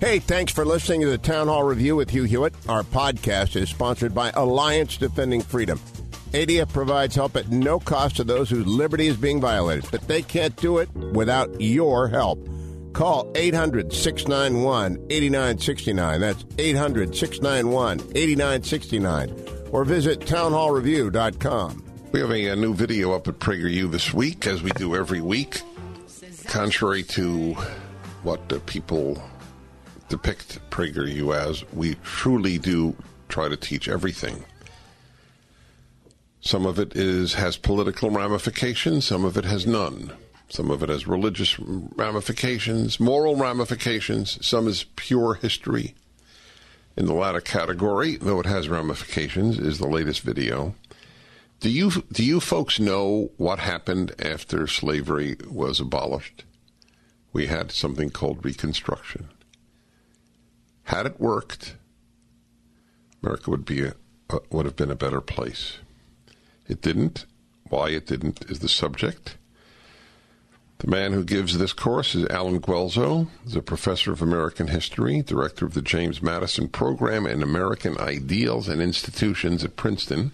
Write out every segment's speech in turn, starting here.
Hey, thanks for listening to the Town Hall Review with Hugh Hewitt. Our podcast is sponsored by Alliance Defending Freedom. ADF provides help at no cost to those whose liberty is being violated, but they can't do it without your help. Call 800 691 8969. That's 800 691 8969. Or visit townhallreview.com. We have a, a, new video up at PragerU this week, as we do every week. Contrary to what uh, people depict PragerU as, we truly do try to teach everything. Some of it is has political ramifications, some of it has none. Some of it has religious ramifications, moral ramifications, some is pure history. In the latter category, though it has ramifications, is the latest video. Do you do you folks know what happened after slavery was abolished? We had something called Reconstruction. Had it worked, America would be a, would have been a better place. It didn't. Why it didn't is the subject. The man who gives this course is Allen Guelzo. He's a professor of American history, director of the James Madison Program in American Ideals and Institutions at Princeton.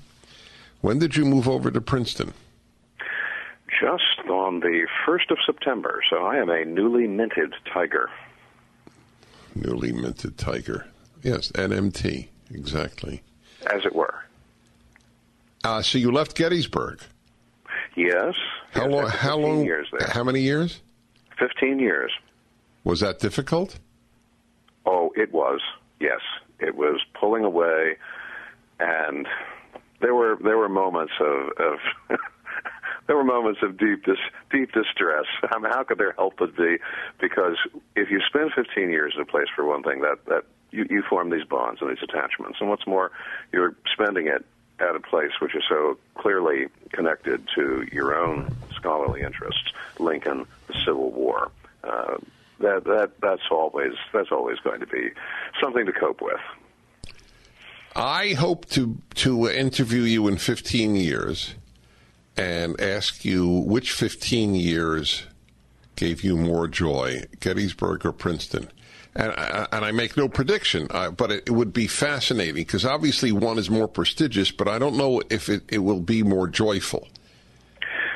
When did you move over to Princeton? Just on the 1st of September, so I am a newly minted tiger. Newly minted tiger. Yes, NMT, exactly. As it were. Uh, so you left Gettysburg. Yes. How yes, long? How long? Years there. How many years? Fifteen years. Was that difficult? Oh, it was. Yes, it was pulling away, and there were there were moments of, of there were moments of deep dis, deep distress. I mean, how could there help but be? Because if you spend 15 years in a place, for one thing, that that you, you form these bonds and these attachments, and what's more, you're spending it at a place which is so clearly connected to your own scholarly interests, Lincoln, the Civil War. Uh, that that that's always that's always going to be something to cope with. I hope to to interview you in 15 years and ask you which 15 years gave you more joy, Gettysburg or Princeton and I, and I make no prediction, uh, but it, it, would be fascinating because obviously one is more prestigious, but I don't know if it, it will be more joyful.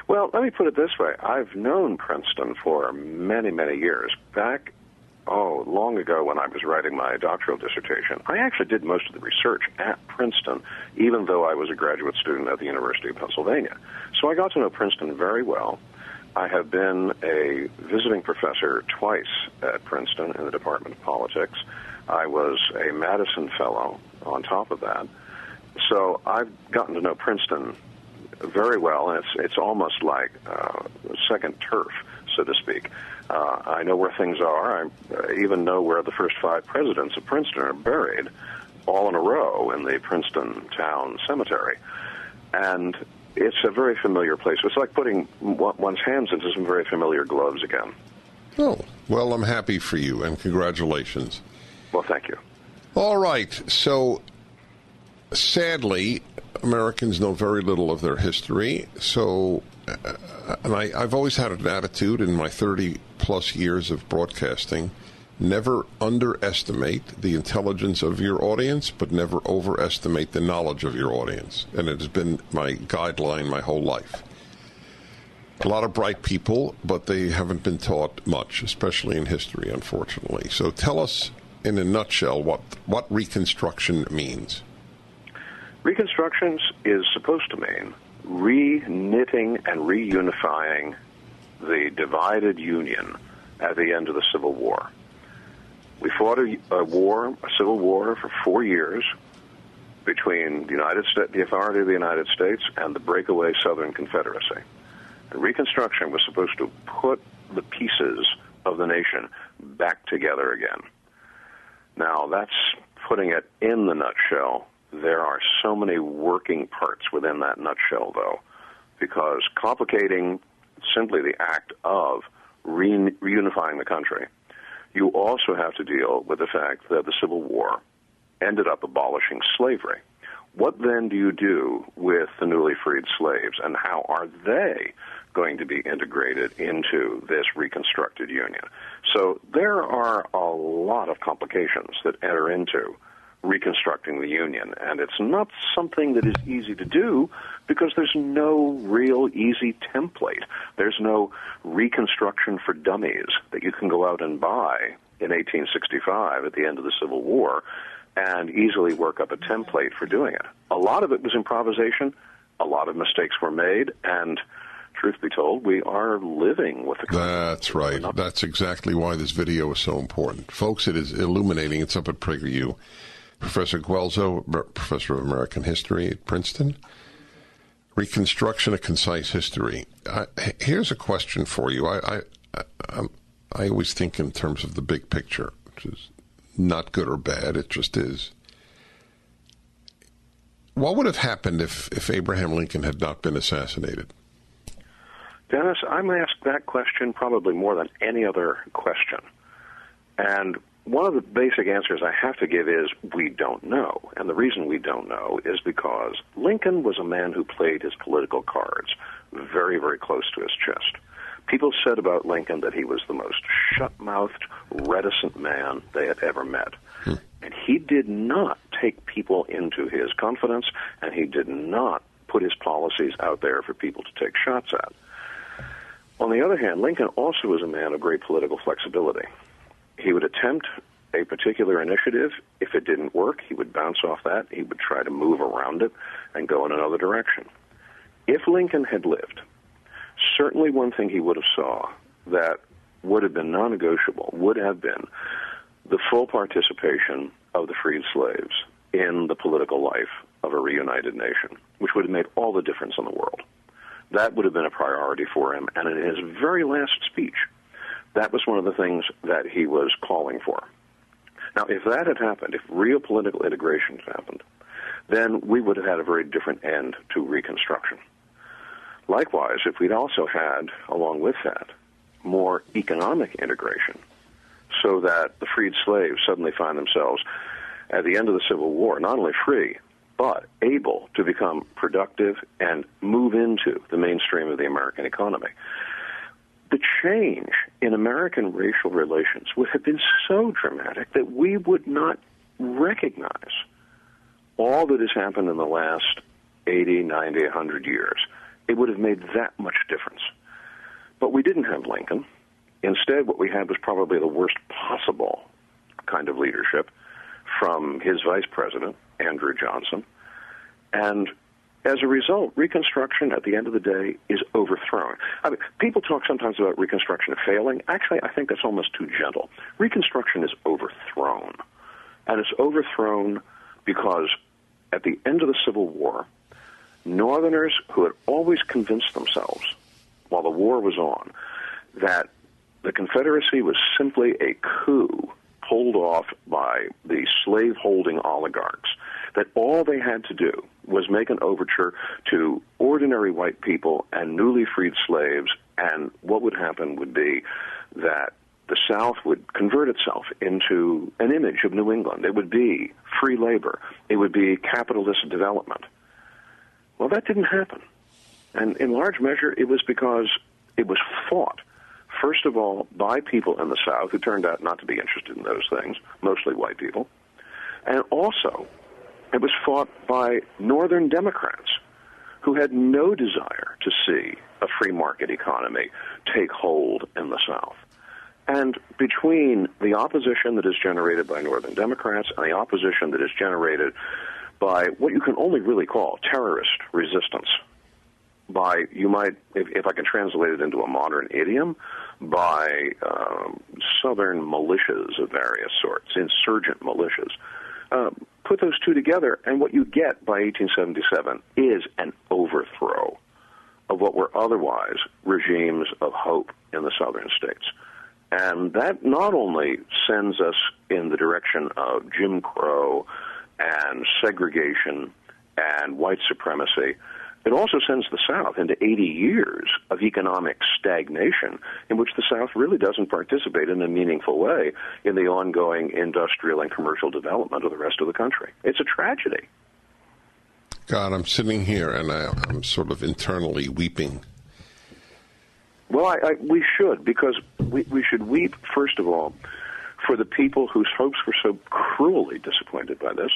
Well, let me put it this way: I've known Princeton for many, many years. Back, oh, long ago when I was writing my doctoral dissertation, I actually did most of the research at Princeton, even though I was a graduate student at the University of Pennsylvania. So I got to know Princeton very well. I have been a visiting professor twice at Princeton in the Department of Politics. I was a Madison Fellow on top of that. So I've gotten to know Princeton very well, and it's it's almost like uh, second turf, so to speak. Uh, I know where things are. I even know where the first five presidents of Princeton are buried, all in a row in the Princeton Town Cemetery. And it's a very familiar place. It's like putting one's hands into some very familiar gloves again. Oh, well, I'm happy for you, and congratulations. Well, thank you. All right. So, sadly, Americans know very little of their history. So, uh, and I, I've always had an attitude in my 30 plus years of broadcasting never underestimate the intelligence of your audience, but never overestimate the knowledge of your audience. And it has been my guideline my whole life. A lot of bright people, but they haven't been taught much, especially in history, unfortunately. So tell us in a nutshell what, what Reconstruction means. Reconstruction is supposed to mean re-knitting and reunifying the divided Union at the end of the Civil War. We fought a, a war, a civil war, for four years between the United States, the authority of the United States, and the breakaway Southern Confederacy. Reconstruction was supposed to put the pieces of the nation back together again. Now, that's putting it in the nutshell. There are so many working parts within that nutshell, though, because complicating simply the act of re- reunifying the country, you also have to deal with the fact that the Civil War ended up abolishing slavery. What then do you do with the newly freed slaves, and how are they going to be integrated into this reconstructed union? So there are a lot of complications that enter into reconstructing the union, and it's not something that is easy to do because there's no real easy template. There's no reconstruction for dummies that you can go out and buy in 1865 at the end of the Civil War and easily work up a template for doing it. A lot of it was improvisation, a lot of mistakes were made, and truth be told, we are living with the. That's right. That's exactly why this video is so important. Folks, it is illuminating. It's up at PragerU. Professor Guelzo, professor of American history at Princeton. Reconstruction, a concise history. I, here's a question for you. I, I, I, I always think in terms of the big picture, which is not good or bad. It just is. What would have happened if, if Abraham Lincoln had not been assassinated? Dennis, I'm asked that question probably more than any other question. And one of the basic answers I have to give is we don't know. And the reason we don't know is because Lincoln was a man who played his political cards very, very close to his chest. People said about Lincoln that he was the most shut mouthed, reticent man they had ever met. Hmm. And he did not take people into his confidence, and he did not put his policies out there for people to take shots at. On the other hand, Lincoln also was a man of great political flexibility. He would attempt a particular initiative. If it didn't work, he would bounce off that. He would try to move around it and go in another direction. If Lincoln had lived, certainly one thing he would have saw that would have been non-negotiable would have been the full participation of the freed slaves in the political life of a reunited nation, which would have made all the difference in the world. That would have been a priority for him, and in his very last speech, that was one of the things that he was calling for. Now, if that had happened, if real political integration had happened, then we would have had a very different end to Reconstruction. Likewise, if we'd also had, along with that, more economic integration, so that the freed slaves suddenly find themselves at the end of the Civil War not only free, but able to become productive and move into the mainstream of the American economy. The change in American racial relations would have been so dramatic that we would not recognize all that has happened in the last 80, 90, 100 years it would have made that much difference. But we didn't have Lincoln. Instead, what we had was probably the worst possible kind of leadership from his vice president, Andrew Johnson. And as a result, Reconstruction, at the end of the day, is overthrown. I mean, people talk sometimes about Reconstruction failing. Actually, I think that's almost too gentle. Reconstruction is overthrown. And it's overthrown because at the end of the Civil War, Northerners who had always convinced themselves while the war was on that the Confederacy was simply a coup pulled off by the slave-holding oligarchs, that all they had to do was make an overture to ordinary white people and newly freed slaves, and what would happen would be that the South would convert itself into an image of New England. It would be free labor. It would be capitalist development. Well, that didn't happen. And in large measure, it was because it was fought, first of all, by people in the South who turned out not to be interested in those things, mostly white people. And also, it was fought by Northern Democrats who had no desire to see a free market economy take hold in the South. And between the opposition that is generated by Northern Democrats and the opposition that is generated by what you can only really call terrorist resistance. By, you might, if, if I can translate it into a modern idiom, by um, southern militias of various sorts, insurgent militias. Uh, put those two together, and what you get by 1877 is an overthrow of what were otherwise regimes of hope in the southern states. And that not only sends us in the direction of Jim Crow and segregation and white supremacy, it also sends the South into 80 years of economic stagnation in which the South really doesn't participate in a meaningful way in the ongoing industrial and commercial development of the rest of the country. It's a tragedy. God, I'm sitting here and I, am sort of internally weeping. Well, I, I, we should, because we, we should weep, first of all, for the people whose hopes were so cruelly disappointed by this.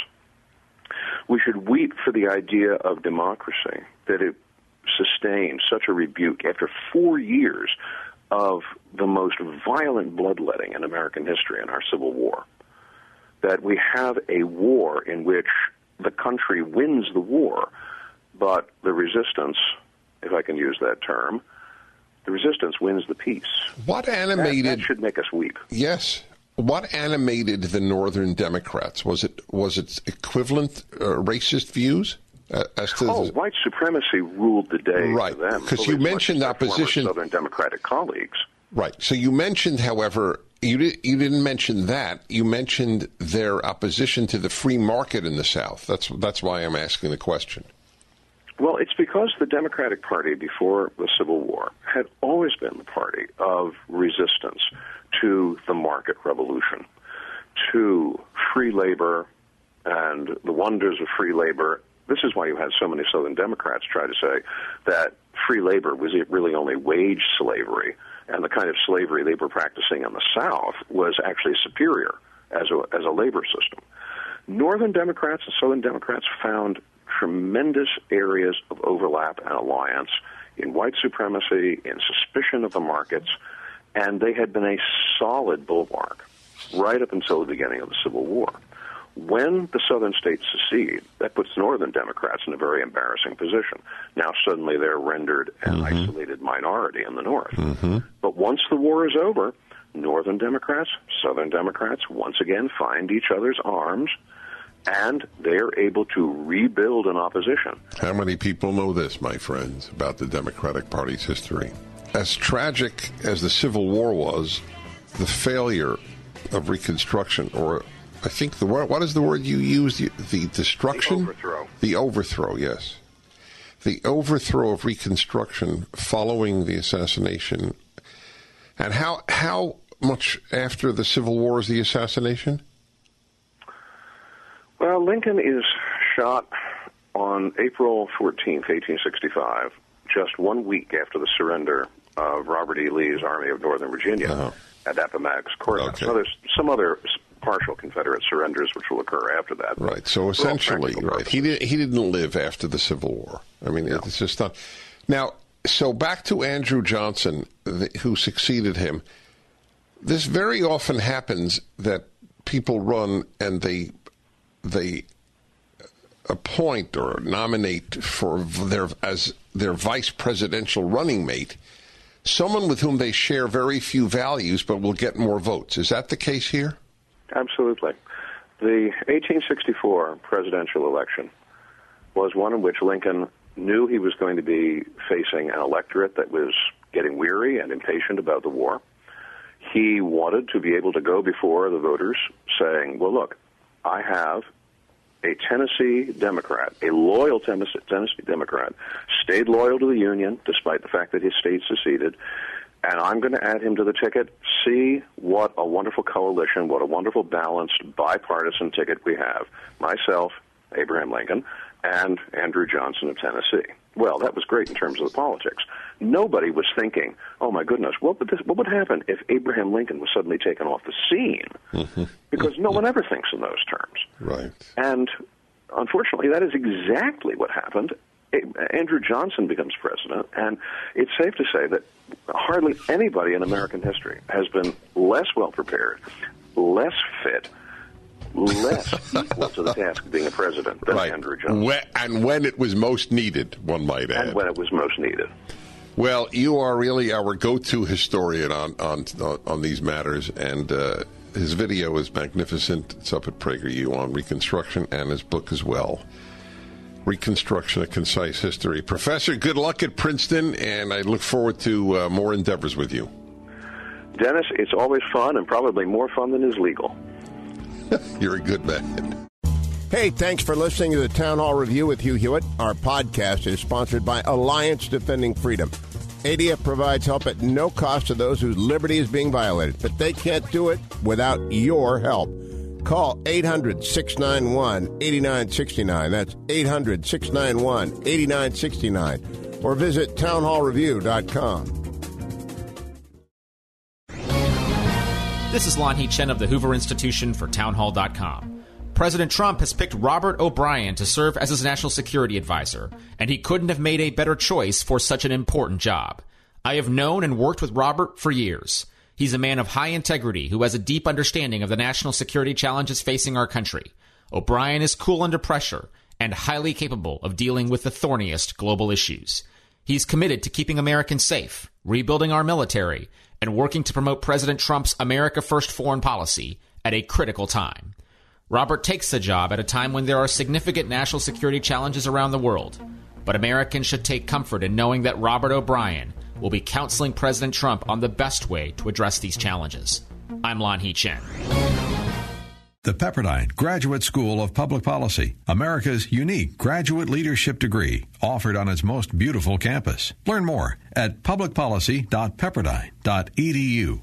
We should weep for the idea of democracy, that it sustained such a rebuke after four years of the most violent bloodletting in American history in our Civil War. That we have a war in which the country wins the war, but the resistance, if I can use that term, the resistance wins the peace. What animated that, that should make us weep. Yes. What animated the Northern Democrats? Was it was it equivalent uh, racist views? Uh, oh, the... white supremacy ruled the day right. for them. Because you mentioned opposition. Southern Democratic colleagues. Right. So you mentioned, however, you, did, you didn't mention that. You mentioned their opposition to the free market in the South. That's that's why I'm asking the question. Well, it's because the Democratic Party before the Civil War had always been the party of resistance to the market revolution, to free labor and the wonders of free labor. This is why you had so many Southern Democrats try to say that free labor was really only wage slavery and the kind of slavery they were practicing in the South was actually superior as a, as a labor system. Northern Democrats and Southern Democrats found tremendous areas of overlap and alliance in white supremacy, in suspicion of the markets, and they had been a solid bulwark right up until the beginning of the Civil War. When the southern states secede, that puts northern Democrats in a very embarrassing position. Now suddenly they're rendered an mm-hmm. isolated minority in the north. Mm-hmm. But once the war is over, northern Democrats, southern Democrats once again find each other's arms and they're able to rebuild an opposition. How many people know this, my friends, about the Democratic Party's history? As tragic as the Civil War was, the failure of Reconstruction, or I think the word, what is the word you use? The, the destruction? The overthrow. The overthrow, yes. The overthrow of Reconstruction following the assassination. And how, how much after the Civil War is the assassination? Well, Lincoln is shot on April 14th, 1865, just one week after the surrender of Robert E. Lee's Army of Northern Virginia uh-huh. at Appomattox Courthouse. Okay. So there's some other partial Confederate surrenders, which will occur after that. Right. So essentially, right. He did, he didn't live after the Civil War. I mean, no. it's just not. Now, so back to Andrew Johnson, who succeeded him. This very often happens that people run and they they appoint or nominate for their as their vice presidential running mate someone with whom they share very few values but will get more votes. Is that the case here? Absolutely. The 1864 presidential election was one in which Lincoln knew he was going to be facing an electorate that was getting weary and impatient about the war. He wanted to be able to go before the voters saying, well, look, I have a Tennessee Democrat, a loyal Tennessee, Democrat, stayed loyal to the Union despite the fact that his state seceded, and I'm going to add him to the ticket. See what a wonderful coalition, what a wonderful balanced bipartisan ticket we have. Myself, Abraham Lincoln, and Andrew Johnson of Tennessee. Well, that was great in terms of the politics. Nobody was thinking, "Oh my goodness, what would this, what would happen if Abraham Lincoln was suddenly taken off the scene?" Mm-hmm. Because no one ever thinks in those terms. Right. And unfortunately, that is exactly what happened. Andrew Johnson becomes president, and it's safe to say that hardly anybody in American history has been less well prepared, less fit, less equal to the task of being a president than right. Andrew Johnson. When, and when it was most needed, one might add. And when it was most needed. Well, you are really our go-to historian on on on these matters, and uh, his video is magnificent. It's up at PragerU on Reconstruction, and his book as well. Reconstruction: A Concise History. Professor, good luck at Princeton, and I look forward to uh, more endeavors with you. Dennis, it's always fun and probably more fun than is legal. You're a good man. Hey, thanks for listening to the Town Hall Review with Hugh Hewitt. Our podcast is sponsored by Alliance Defending Freedom. ADF provides help at no cost to those whose liberty is being violated, but they can't do it without your help. Call 800 691 8969. That's 800 691 8969. Or visit townhallreview.com. This is Lanhee Chen of the Hoover Institution for Townhall.com. President Trump has picked Robert O'Brien to serve as his national security advisor, and he couldn't have made a better choice for such an important job. I have known and worked with Robert for years. He's a man of high integrity who has a deep understanding of the national security challenges facing our country. O'Brien is cool under pressure and highly capable of dealing with the thorniest global issues. He's committed to keeping Americans safe, rebuilding our military, and working to promote President Trump's America First foreign policy at a critical time. Robert takes the job at a time when there are significant national security challenges around the world. But Americans should take comfort in knowing that Robert O'Brien will be counseling President Trump on the best way to address these challenges. I'm Lanhee Chen. The Pepperdine Graduate School of Public Policy, America's unique graduate leadership degree, offered on its most beautiful campus. Learn more at publicpolicy.pepperdine.edu.